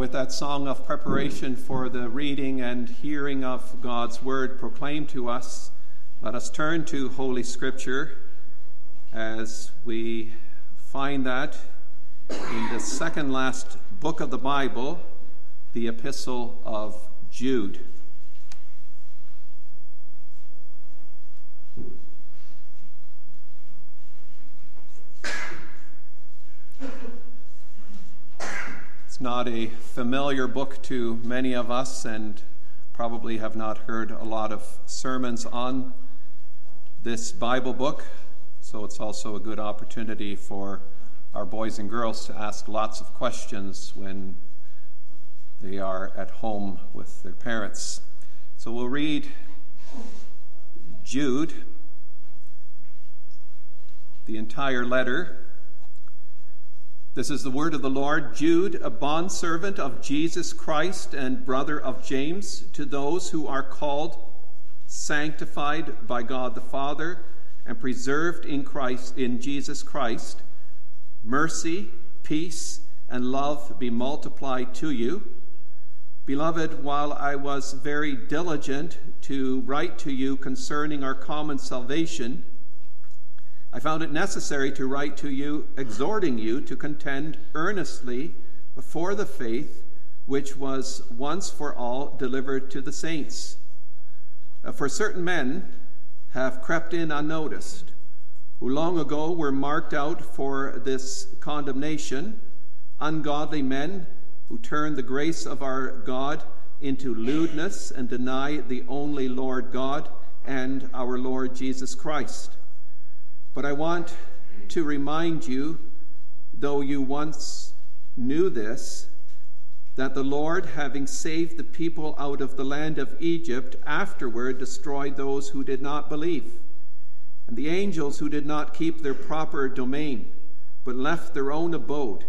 with that song of preparation for the reading and hearing of God's word proclaimed to us, let us turn to Holy Scripture as we find that in the second last book of the Bible, the Epistle of Jude. Not a familiar book to many of us and probably have not heard a lot of sermons on this Bible book. So it's also a good opportunity for our boys and girls to ask lots of questions when they are at home with their parents. So we'll read Jude, the entire letter this is the word of the Lord. Jude, a bondservant of Jesus Christ and brother of James, to those who are called, sanctified by God the Father, and preserved in Christ in Jesus Christ, mercy, peace, and love be multiplied to you. Beloved, while I was very diligent to write to you concerning our common salvation, I found it necessary to write to you, exhorting you to contend earnestly for the faith which was once for all delivered to the saints. Uh, for certain men have crept in unnoticed, who long ago were marked out for this condemnation, ungodly men who turn the grace of our God into lewdness and deny the only Lord God and our Lord Jesus Christ. But I want to remind you, though you once knew this, that the Lord, having saved the people out of the land of Egypt, afterward destroyed those who did not believe, and the angels who did not keep their proper domain, but left their own abode,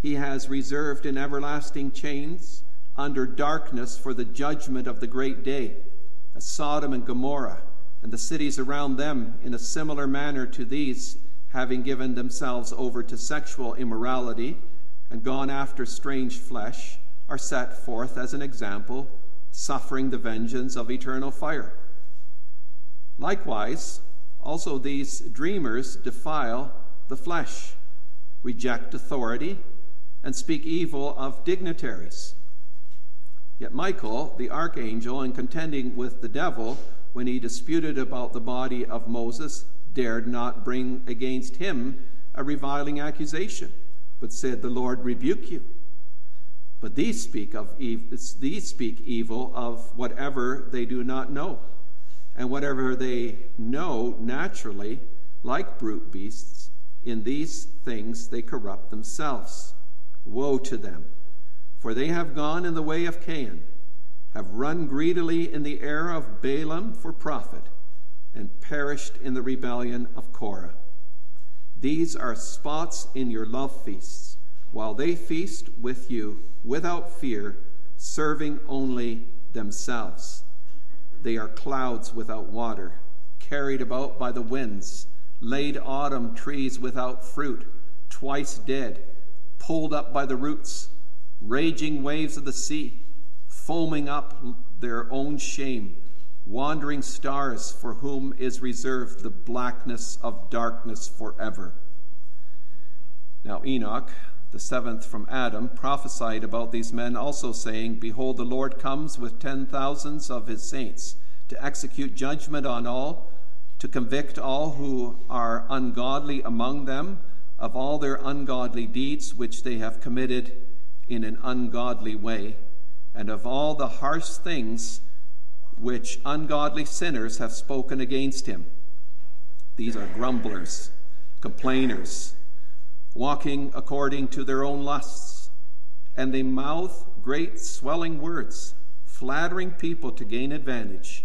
he has reserved in everlasting chains under darkness for the judgment of the great day, as Sodom and Gomorrah and the cities around them in a similar manner to these, having given themselves over to sexual immorality and gone after strange flesh, are set forth as an example, suffering the vengeance of eternal fire. Likewise, also these dreamers defile the flesh, reject authority, and speak evil of dignitaries. Yet Michael, the archangel, in contending with the devil, when he disputed about the body of Moses, dared not bring against him a reviling accusation, but said, The Lord rebuke you. But these speak of these speak evil of whatever they do not know, and whatever they know naturally, like brute beasts, in these things they corrupt themselves. Woe to them, for they have gone in the way of Cain have run greedily in the error of Balaam for profit, and perished in the rebellion of Korah. These are spots in your love feasts, while they feast with you without fear, serving only themselves. They are clouds without water, carried about by the winds, laid autumn trees without fruit, twice dead, pulled up by the roots, raging waves of the sea foaming up their own shame, wandering stars for whom is reserved the blackness of darkness forever. Now, Enoch, the seventh from Adam, prophesied about these men, also saying, Behold, the Lord comes with ten thousands of his saints to execute judgment on all, to convict all who are ungodly among them of all their ungodly deeds which they have committed in an ungodly way and of all the harsh things which ungodly sinners have spoken against him. These are grumblers, complainers, walking according to their own lusts, and they mouth great swelling words, flattering people to gain advantage.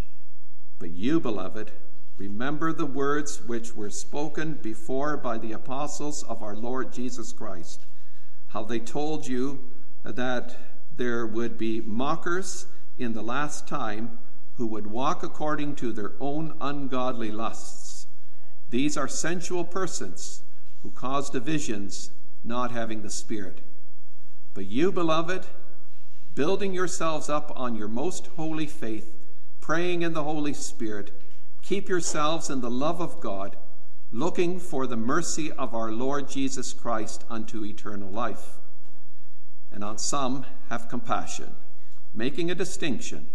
But you, beloved, remember the words which were spoken before by the apostles of our Lord Jesus Christ, how they told you that there would be mockers in the last time who would walk according to their own ungodly lusts. These are sensual persons who cause divisions, not having the Spirit. But you, beloved, building yourselves up on your most holy faith, praying in the Holy Spirit. Keep yourselves in the love of God, looking for the mercy of our Lord Jesus Christ unto eternal life. And on some have compassion, making a distinction,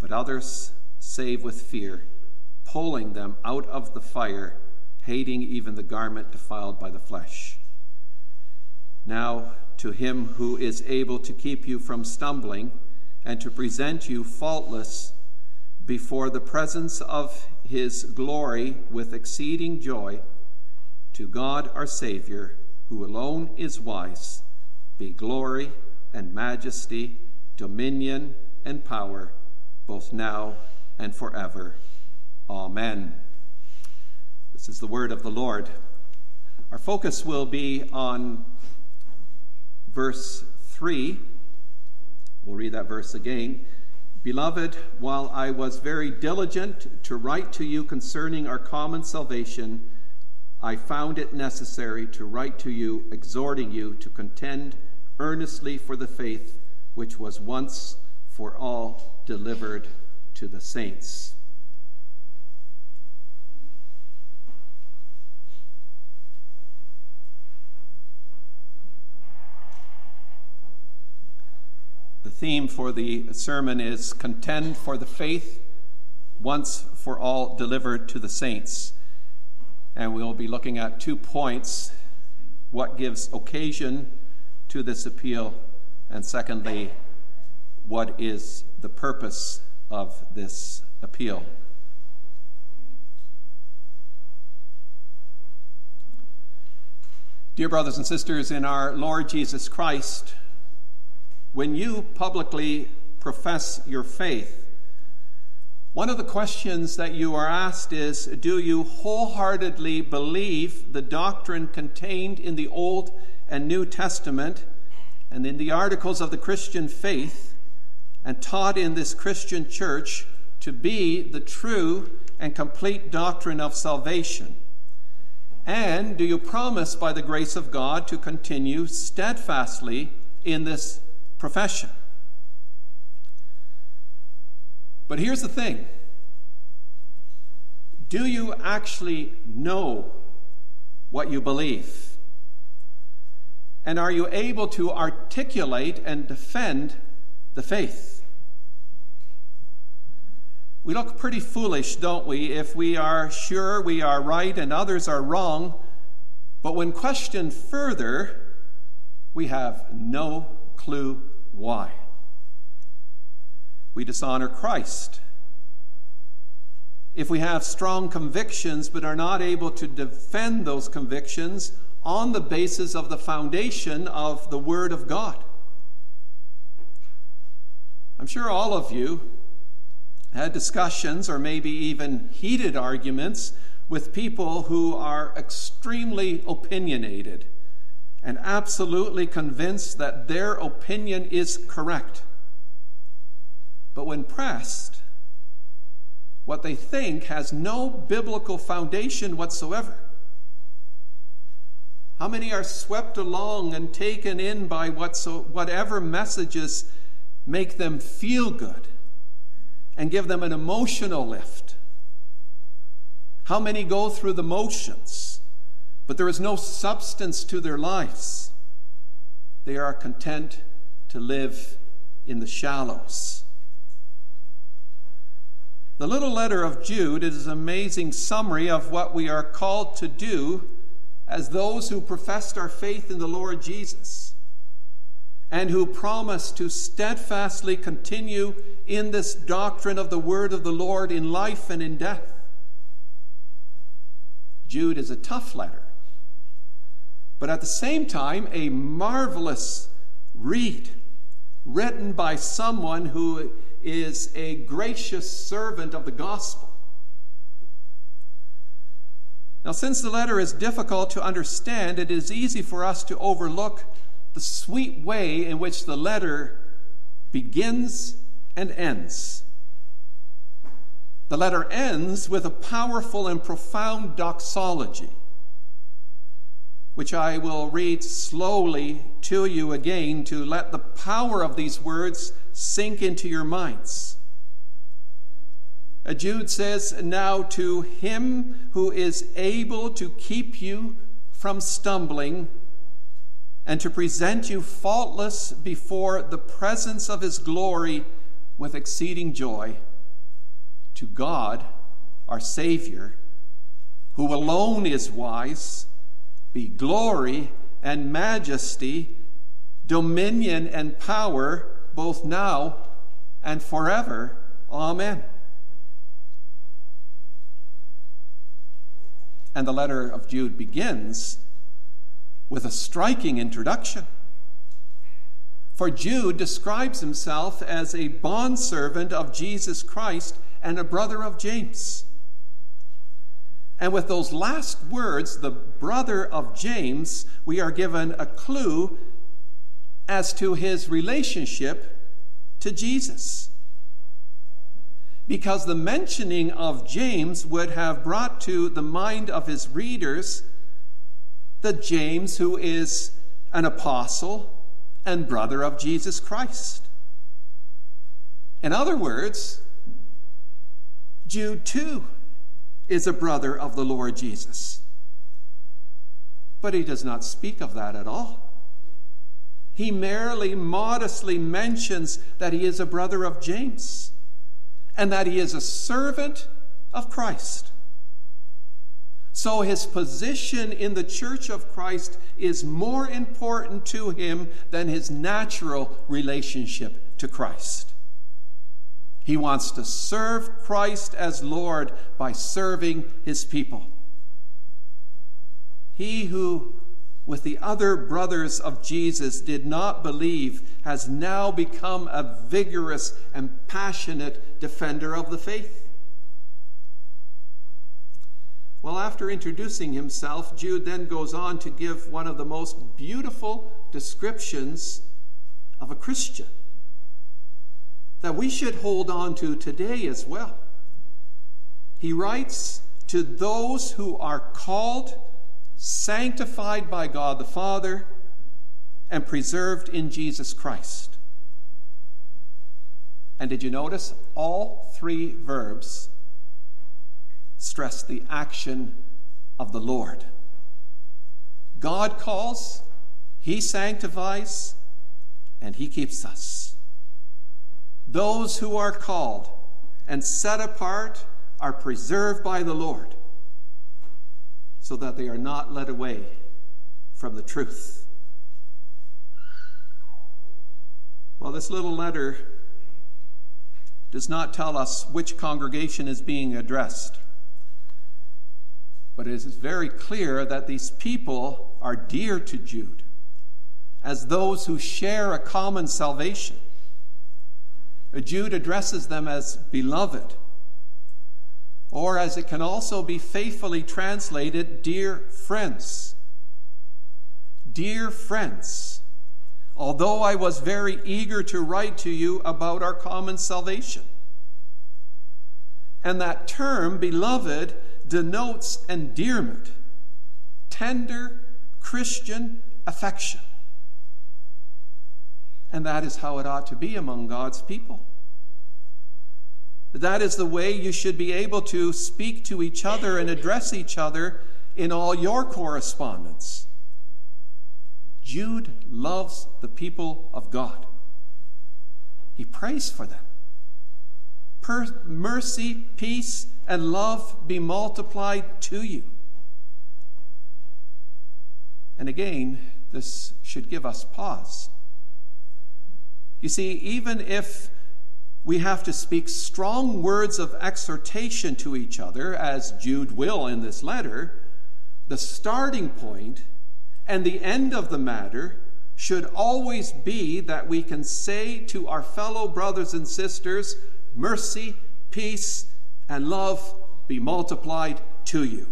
but others save with fear, pulling them out of the fire, hating even the garment defiled by the flesh. Now, to him who is able to keep you from stumbling and to present you faultless before the presence of his glory with exceeding joy, to God our Savior, who alone is wise, be glory and majesty, dominion and power, both now and forever. Amen. This is the word of the Lord. Our focus will be on verse 3. We'll read that verse again. Beloved, while I was very diligent to write to you concerning our common salvation, I found it necessary to write to you, exhorting you to contend earnestly for the faith which was once for all delivered to the saints. The theme for the sermon is Contend for the Faith, once for all delivered to the saints. And we'll be looking at two points what gives occasion to this appeal, and secondly, what is the purpose of this appeal. Dear brothers and sisters, in our Lord Jesus Christ, when you publicly profess your faith, one of the questions that you are asked is Do you wholeheartedly believe the doctrine contained in the Old and New Testament and in the articles of the Christian faith and taught in this Christian church to be the true and complete doctrine of salvation? And do you promise by the grace of God to continue steadfastly in this profession. But here's the thing do you actually know what you believe? And are you able to articulate and defend the faith? We look pretty foolish, don't we, if we are sure we are right and others are wrong, but when questioned further, we have no clue why. We dishonor Christ. If we have strong convictions but are not able to defend those convictions on the basis of the foundation of the Word of God. I'm sure all of you had discussions or maybe even heated arguments with people who are extremely opinionated and absolutely convinced that their opinion is correct. But when pressed, what they think has no biblical foundation whatsoever. How many are swept along and taken in by whatever messages make them feel good and give them an emotional lift? How many go through the motions? but there is no substance to their lives. They are content to live in the shallows. The little letter of Jude is an amazing summary of what we are called to do as those who professed our faith in the Lord Jesus and who promise to steadfastly continue in this doctrine of the word of the Lord in life and in death. Jude is a tough letter but at the same time, a marvelous read written by someone who is a gracious servant of the gospel. Now, since the letter is difficult to understand, it is easy for us to overlook the sweet way in which the letter begins and ends. The letter ends with a powerful and profound doxology which I will read slowly to you again to let the power of these words sink into your minds. Jude says, Now to him who is able to keep you from stumbling and to present you faultless before the presence of his glory with exceeding joy, to God, our Savior, who alone is wise, be glory and majesty, dominion and power, both now and forever. Amen. And the letter of Jude begins with a striking introduction. For Jude describes himself as a bondservant of Jesus Christ and a brother of James. And with those last words, the brother of James, we are given a clue as to his relationship to Jesus because the mentioning of James would have brought to the mind of his readers the James who is an apostle and brother of Jesus Christ. In other words, Jude too is a brother of the Lord Jesus. But he does not speak of that at all. He merely modestly mentions that he is a brother of James and that he is a servant of Christ. So his position in the church of Christ is more important to him than his natural relationship to Christ. He wants to serve Christ as Lord by serving his people. He who with the other brothers of Jesus did not believe has now become a vigorous and passionate defender of the faith. Well, after introducing himself, Jude then goes on to give one of the most beautiful descriptions of a Christian that we should hold on to today as well. He writes, To those who are called, sanctified by God the Father, and preserved in Jesus Christ. And did you notice all three verbs stress the action of the Lord? God calls, He sanctifies, and He keeps us. Those who are called and set apart are preserved by the Lord so that they are not led away from the truth. Well, this little letter does not tell us which congregation is being addressed, but it is very clear that these people are dear to Jude as those who share a common salvation. Jude addresses them as beloved or as it can also be faithfully translated, dear friends. Dear friends, although I was very eager to write to you about our common salvation. And that term, beloved, denotes endearment, tender Christian affection. And that is how it ought to be among God's people. That is the way you should be able to speak to each other and address each other in all your correspondence. Jude loves the people of God. He prays for them. Per- mercy, peace, and love be multiplied to you. And again, this should give us pause. You see, even if we have to speak strong words of exhortation to each other, as Jude will in this letter, the starting point and the end of the matter should always be that we can say to our fellow brothers and sisters, Mercy, peace, and love be multiplied to you.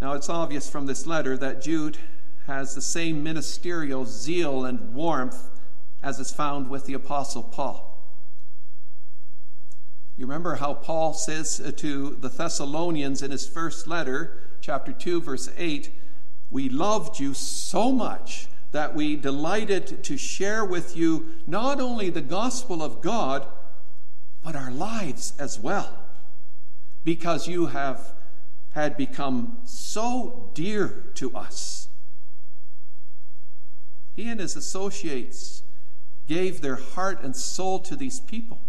Now, it's obvious from this letter that Jude has the same ministerial zeal and warmth as is found with the Apostle Paul. You remember how Paul says to the Thessalonians in his first letter, chapter 2, verse 8, We loved you so much that we delighted to share with you not only the gospel of God, but our lives as well, because you have had become so dear to us. He and his associates gave their heart and soul to these people.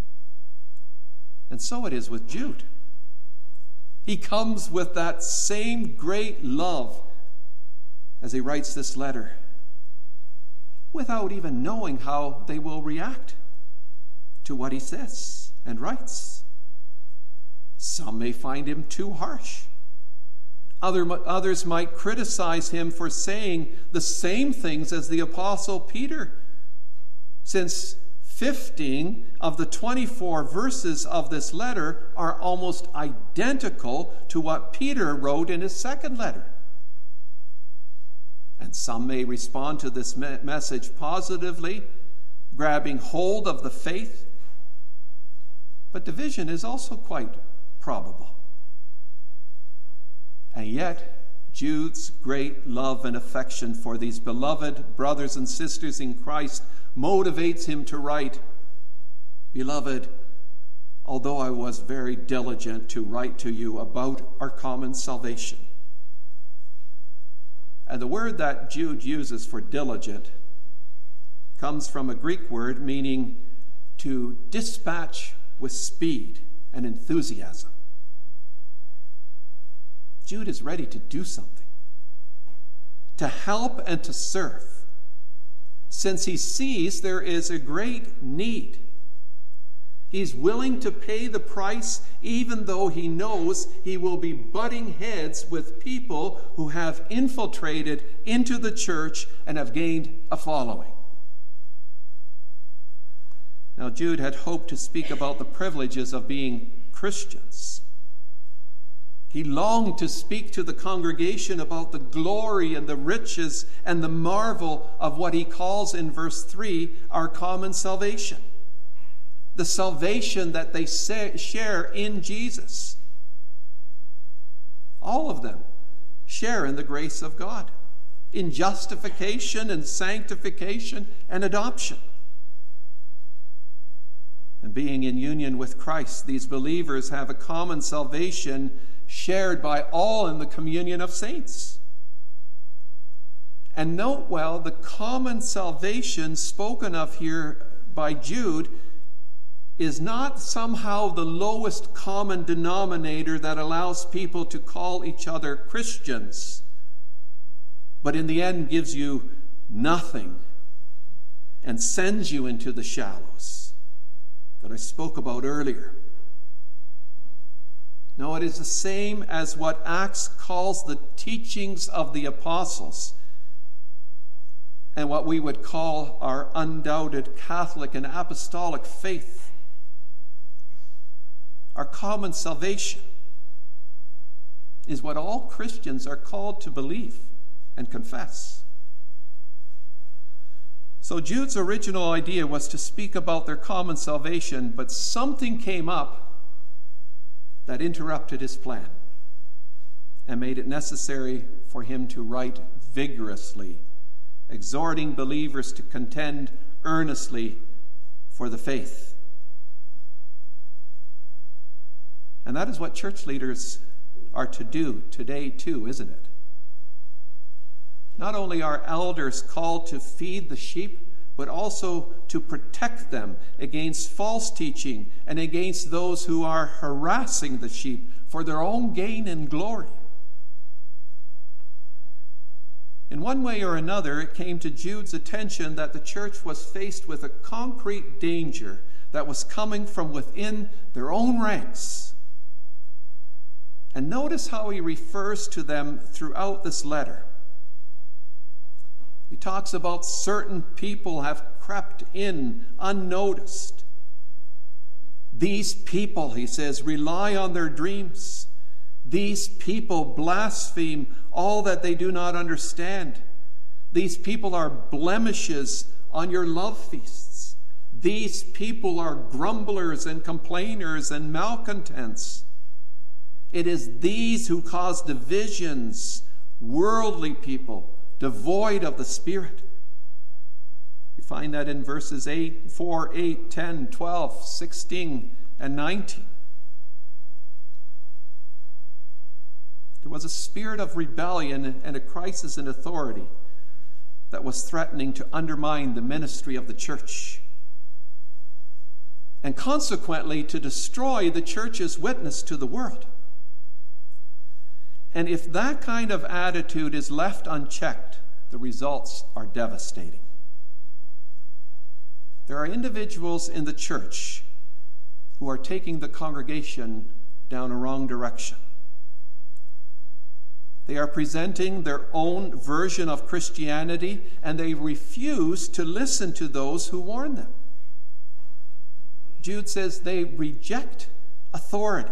And so it is with Jude. He comes with that same great love as he writes this letter without even knowing how they will react to what he says and writes. Some may find him too harsh. Other, others might criticize him for saying the same things as the Apostle Peter, since 15 of the 24 verses of this letter are almost identical to what Peter wrote in his second letter. And some may respond to this me- message positively, grabbing hold of the faith. But division is also quite probable. And yet, Jude's great love and affection for these beloved brothers and sisters in Christ motivates him to write, Beloved, although I was very diligent to write to you about our common salvation. And the word that Jude uses for diligent comes from a Greek word meaning to dispatch with speed and enthusiasm. Jude is ready to do something, to help and to serve since he sees there is a great need. He's willing to pay the price even though he knows he will be butting heads with people who have infiltrated into the church and have gained a following. Now, Jude had hoped to speak about the privileges of being Christians. He longed to speak to the congregation about the glory and the riches and the marvel of what he calls in verse 3 our common salvation. The salvation that they share in Jesus. All of them share in the grace of God, in justification and sanctification and adoption. And being in union with Christ, these believers have a common salvation shared by all in the communion of saints. And note well, the common salvation spoken of here by Jude is not somehow the lowest common denominator that allows people to call each other Christians, but in the end gives you nothing and sends you into the shallows that I spoke about earlier. No, it is the same as what Acts calls the teachings of the apostles and what we would call our undoubted Catholic and apostolic faith, our common salvation, is what all Christians are called to believe and confess. So Jude's original idea was to speak about their common salvation, but something came up that interrupted his plan and made it necessary for him to write vigorously, exhorting believers to contend earnestly for the faith. And that is what church leaders are to do today, too, isn't it? Not only are elders called to feed the sheep, but also to protect them against false teaching and against those who are harassing the sheep for their own gain and glory. In one way or another, it came to Jude's attention that the church was faced with a concrete danger that was coming from within their own ranks. And notice how he refers to them throughout this letter. He talks about certain people have crept in unnoticed. These people, he says, rely on their dreams. These people blaspheme all that they do not understand. These people are blemishes on your love feasts. These people are grumblers and complainers and malcontents. It is these who cause divisions, worldly people, devoid of the Spirit. You find that in verses 8, 4, 8, 10, 12, 16, and 19. There was a spirit of rebellion and a crisis in authority that was threatening to undermine the ministry of the church and consequently to destroy the church's witness to the world. And if that kind of attitude is left unchecked, the results are devastating. There are individuals in the church who are taking the congregation down a wrong direction. They are presenting their own version of Christianity and they refuse to listen to those who warn them. Jude says they reject authority.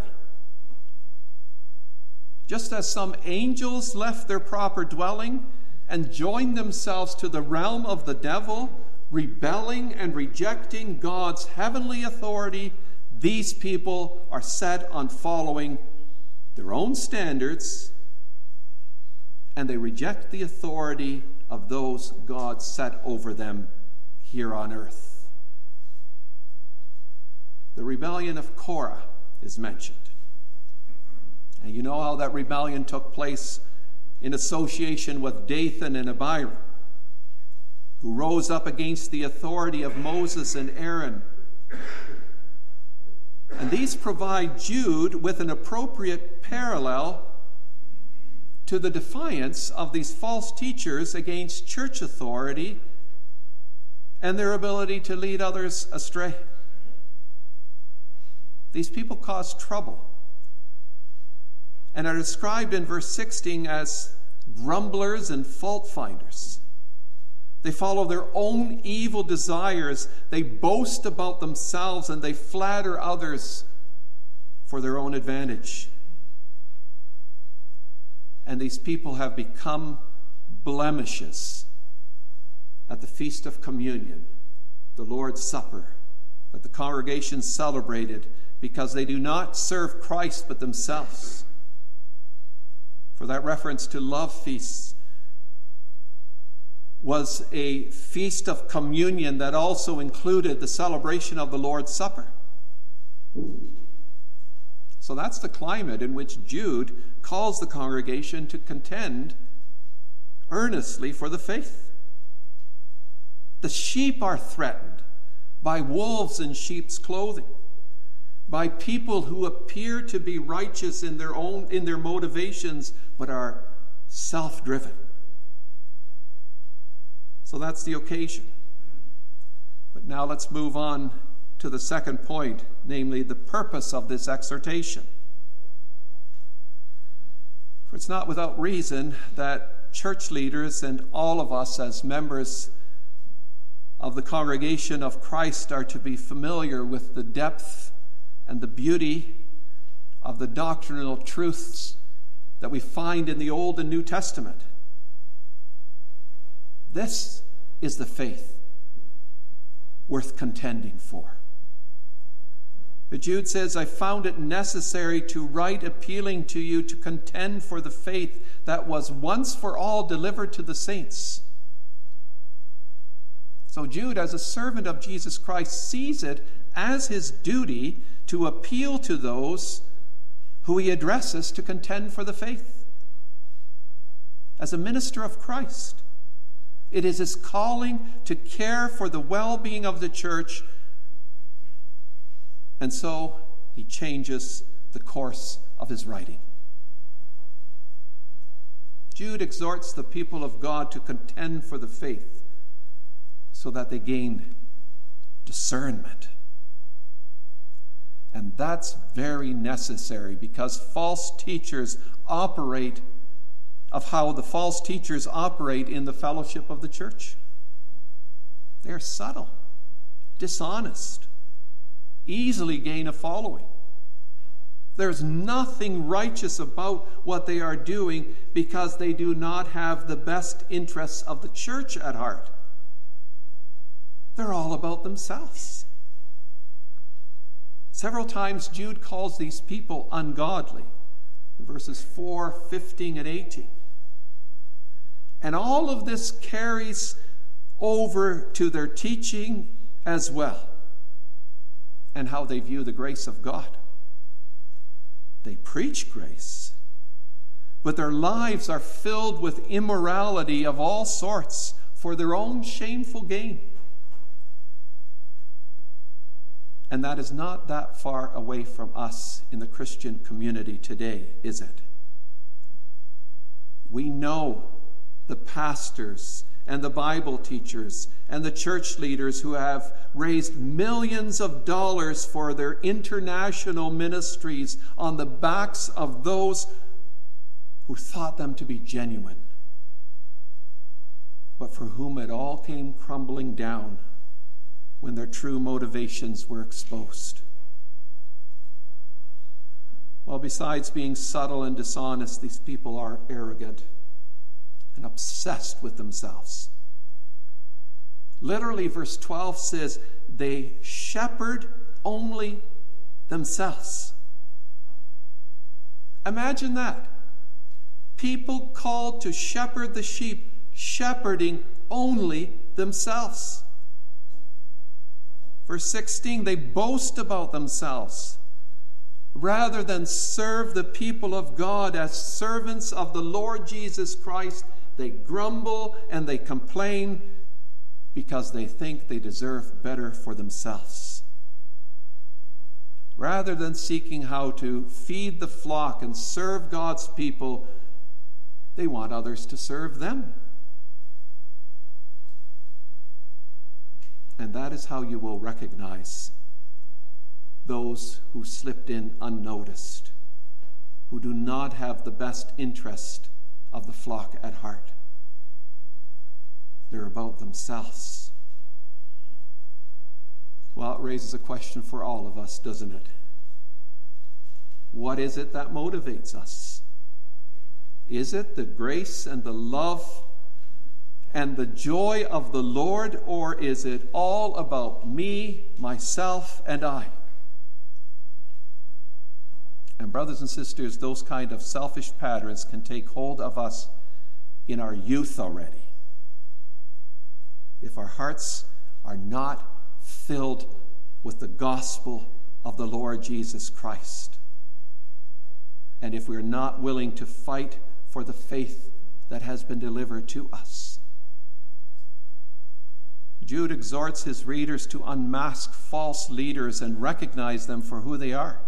Just as some angels left their proper dwelling and joined themselves to the realm of the devil, rebelling and rejecting God's heavenly authority, these people are set on following their own standards and they reject the authority of those God set over them here on earth. The rebellion of Korah is mentioned. And you know how that rebellion took place in association with Dathan and Abiram who rose up against the authority of Moses and Aaron. And these provide Jude with an appropriate parallel to the defiance of these false teachers against church authority and their ability to lead others astray. These people cause trouble and are described in verse 16 as grumblers and fault finders. They follow their own evil desires. They boast about themselves and they flatter others for their own advantage. And these people have become blemishes at the Feast of Communion, the Lord's Supper, that the congregation celebrated because they do not serve Christ but themselves. For that reference to love feasts was a feast of communion that also included the celebration of the Lord's Supper. So that's the climate in which Jude calls the congregation to contend earnestly for the faith. The sheep are threatened by wolves in sheep's clothing, by people who appear to be righteous in their own in their motivations but are self-driven. So that's the occasion. But now let's move on to the second point, namely the purpose of this exhortation. For it's not without reason that church leaders and all of us as members of the congregation of Christ are to be familiar with the depth and the beauty of the doctrinal truths that we find in the Old and New Testament. This is the faith worth contending for. But Jude says, I found it necessary to write appealing to you to contend for the faith that was once for all delivered to the saints. So Jude, as a servant of Jesus Christ, sees it as his duty to appeal to those who he addresses to contend for the faith. As a minister of Christ, it is his calling to care for the well being of the church. And so he changes the course of his writing. Jude exhorts the people of God to contend for the faith so that they gain discernment. And that's very necessary because false teachers operate of how the false teachers operate in the fellowship of the church. They're subtle, dishonest, easily gain a following. There's nothing righteous about what they are doing because they do not have the best interests of the church at heart. They're all about themselves. Several times Jude calls these people ungodly, verses 4, 15, and 18. And all of this carries over to their teaching as well and how they view the grace of God. They preach grace, but their lives are filled with immorality of all sorts for their own shameful gain. And that is not that far away from us in the Christian community today, is it? We know the pastors and the Bible teachers and the church leaders who have raised millions of dollars for their international ministries on the backs of those who thought them to be genuine, but for whom it all came crumbling down when their true motivations were exposed. Well, besides being subtle and dishonest, these people are arrogant and obsessed with themselves. Literally, verse 12 says, they shepherd only themselves. Imagine that. People called to shepherd the sheep, shepherding only themselves. Verse 16, they boast about themselves rather than serve the people of God as servants of the Lord Jesus Christ they grumble and they complain because they think they deserve better for themselves. Rather than seeking how to feed the flock and serve God's people, they want others to serve them. And that is how you will recognize those who slipped in unnoticed, who do not have the best interest of the flock at heart. They're about themselves. Well, it raises a question for all of us, doesn't it? What is it that motivates us? Is it the grace and the love and the joy of the Lord, or is it all about me, myself, and I? And, brothers and sisters, those kind of selfish patterns can take hold of us in our youth already. If our hearts are not filled with the gospel of the Lord Jesus Christ, and if we're not willing to fight for the faith that has been delivered to us. Jude exhorts his readers to unmask false leaders and recognize them for who they are.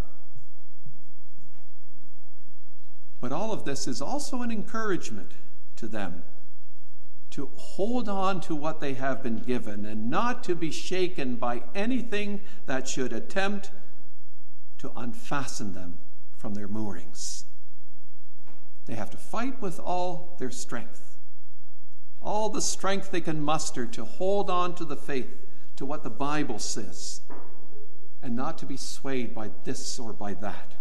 But all of this is also an encouragement to them to hold on to what they have been given and not to be shaken by anything that should attempt to unfasten them from their moorings. They have to fight with all their strength, all the strength they can muster to hold on to the faith, to what the Bible says, and not to be swayed by this or by that.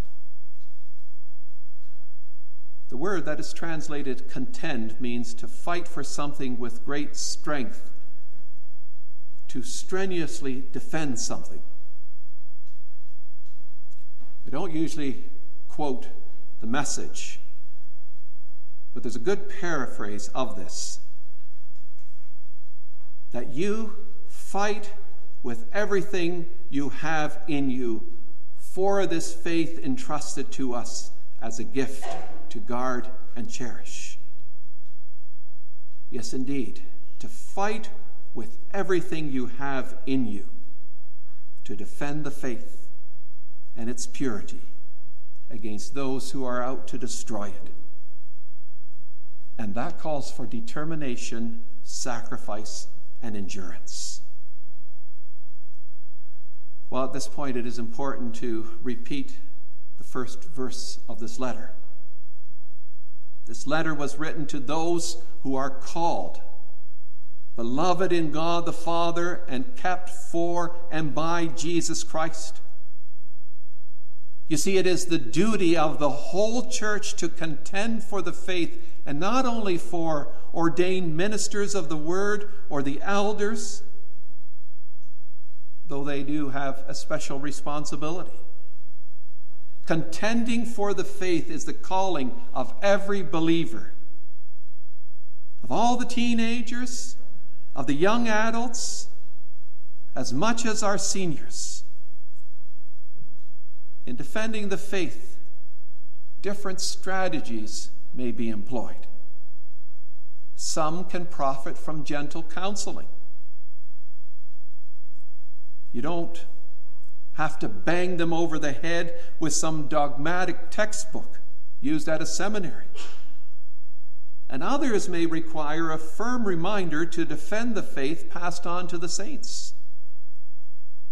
The word that is translated contend means to fight for something with great strength, to strenuously defend something. I don't usually quote the message, but there's a good paraphrase of this that you fight with everything you have in you for this faith entrusted to us as a gift to guard and cherish. Yes, indeed, to fight with everything you have in you to defend the faith and its purity against those who are out to destroy it. And that calls for determination, sacrifice, and endurance. Well, at this point, it is important to repeat the first verse of this letter. This letter was written to those who are called, beloved in God the Father, and kept for and by Jesus Christ. You see, it is the duty of the whole church to contend for the faith, and not only for ordained ministers of the word or the elders, though they do have a special responsibility. Contending for the faith is the calling of every believer. Of all the teenagers, of the young adults, as much as our seniors. In defending the faith, different strategies may be employed. Some can profit from gentle counseling. You don't have to bang them over the head with some dogmatic textbook used at a seminary. And others may require a firm reminder to defend the faith passed on to the saints.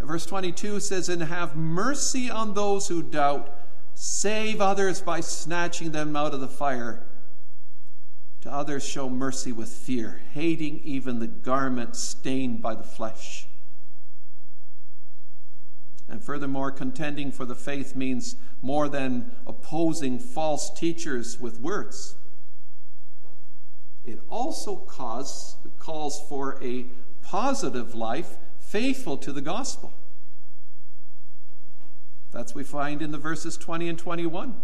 Verse 22 says, And have mercy on those who doubt, save others by snatching them out of the fire. To others, show mercy with fear, hating even the garment stained by the flesh. And furthermore, contending for the faith means more than opposing false teachers with words. It also cause, calls for a positive life faithful to the gospel. That's what we find in the verses 20 and 21.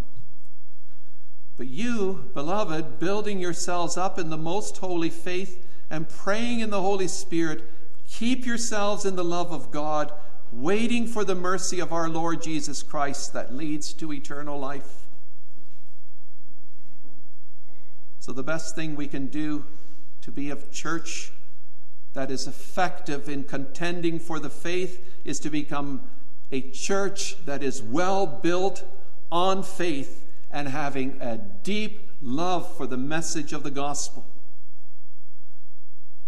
But you, beloved, building yourselves up in the most holy faith and praying in the Holy Spirit, keep yourselves in the love of God waiting for the mercy of our Lord Jesus Christ that leads to eternal life. So, the best thing we can do to be of church that is effective in contending for the faith is to become a church that is well built on faith and having a deep love for the message of the gospel.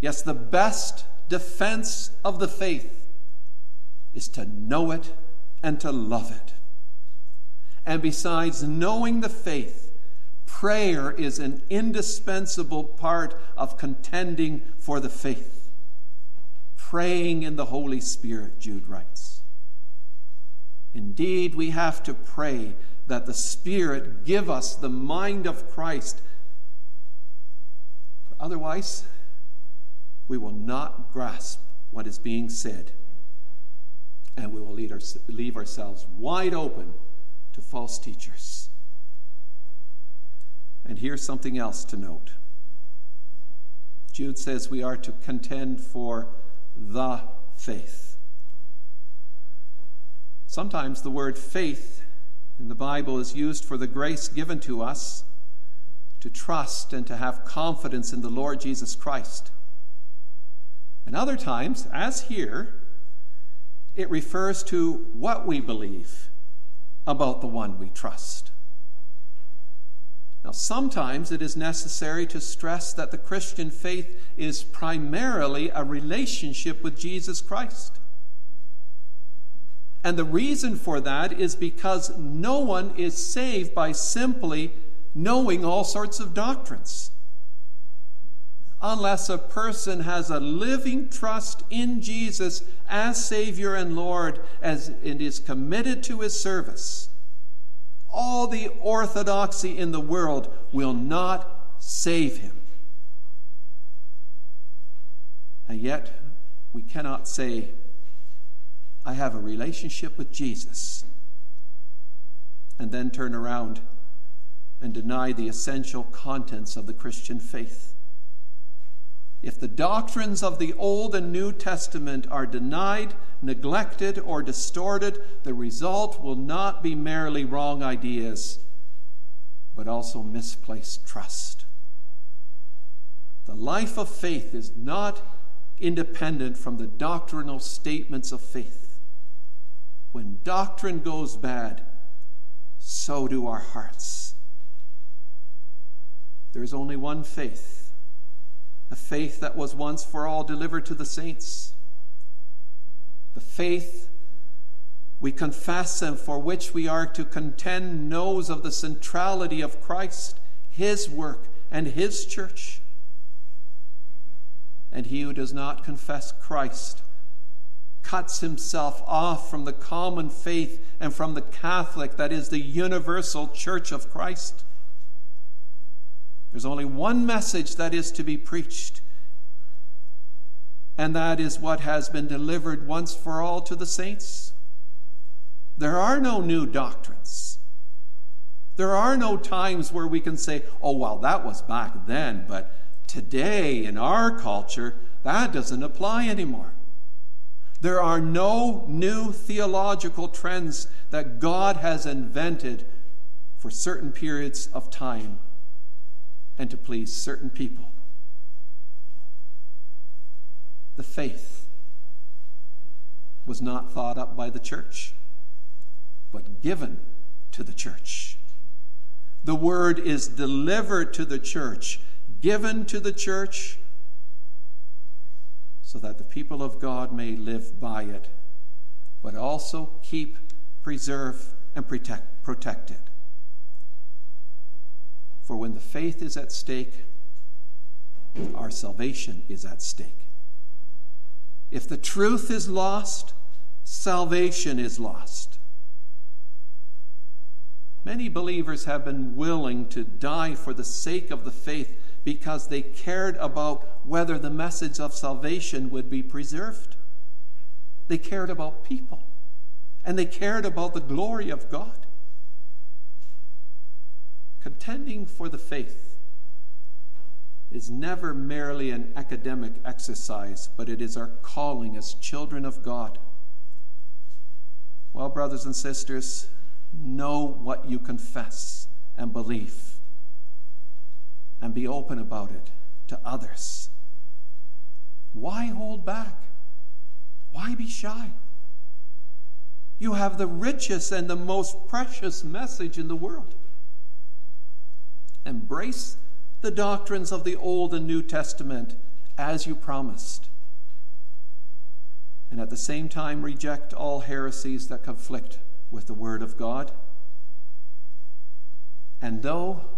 Yes, the best defense of the faith is to know it and to love it. And besides knowing the faith, prayer is an indispensable part of contending for the faith. Praying in the Holy Spirit, Jude writes. Indeed, we have to pray that the Spirit give us the mind of Christ. For otherwise, we will not grasp what is being said and we will leave, our, leave ourselves wide open to false teachers. And here's something else to note Jude says we are to contend for the faith. Sometimes the word faith in the Bible is used for the grace given to us to trust and to have confidence in the Lord Jesus Christ. And other times, as here, it refers to what we believe about the one we trust. Now, sometimes it is necessary to stress that the Christian faith is primarily a relationship with Jesus Christ. And the reason for that is because no one is saved by simply knowing all sorts of doctrines unless a person has a living trust in Jesus as Savior and Lord as and is committed to his service. All the orthodoxy in the world will not save him. And yet, we cannot say, I have a relationship with Jesus, and then turn around and deny the essential contents of the Christian faith. If the doctrines of the Old and New Testament are denied, neglected, or distorted, the result will not be merely wrong ideas, but also misplaced trust. The life of faith is not independent from the doctrinal statements of faith. When doctrine goes bad, so do our hearts. There is only one faith the faith that was once for all delivered to the saints, the faith we confess and for which we are to contend knows of the centrality of Christ, His work, and His church. And he who does not confess Christ cuts himself off from the common faith and from the Catholic, that is, the universal church of Christ. There's only one message that is to be preached. and that is what has been delivered once for all to the saints. There are no new doctrines. There are no times where we can say, oh, well, that was back then, but today in our culture, that doesn't apply anymore. There are no new theological trends that God has invented for certain periods of time and to please certain people. The faith was not thought up by the church, but given to the church. The word is delivered to the church, given to the church, so that the people of God may live by it, but also keep, preserve, and protect, protect it. For when the faith is at stake, our salvation is at stake. If the truth is lost, salvation is lost. Many believers have been willing to die for the sake of the faith because they cared about whether the message of salvation would be preserved. They cared about people, and they cared about the glory of God. Contending for the faith is never merely an academic exercise, but it is our calling as children of God. Well, brothers and sisters, know what you confess and believe and be open about it to others. Why hold back? Why be shy? You have the richest and the most precious message in the world. Embrace the doctrines of the Old and New Testament as you promised. And at the same time, reject all heresies that conflict with the Word of God. And though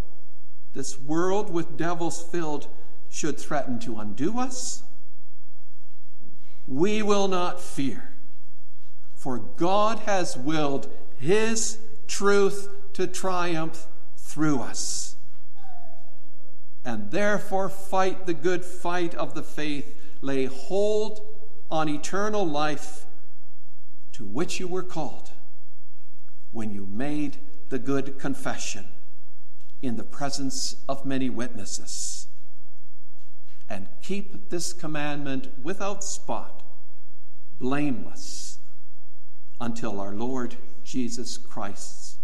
this world with devils filled should threaten to undo us, we will not fear. For God has willed His truth to triumph through us. And therefore, fight the good fight of the faith, lay hold on eternal life to which you were called when you made the good confession in the presence of many witnesses. And keep this commandment without spot, blameless, until our Lord Jesus Christ's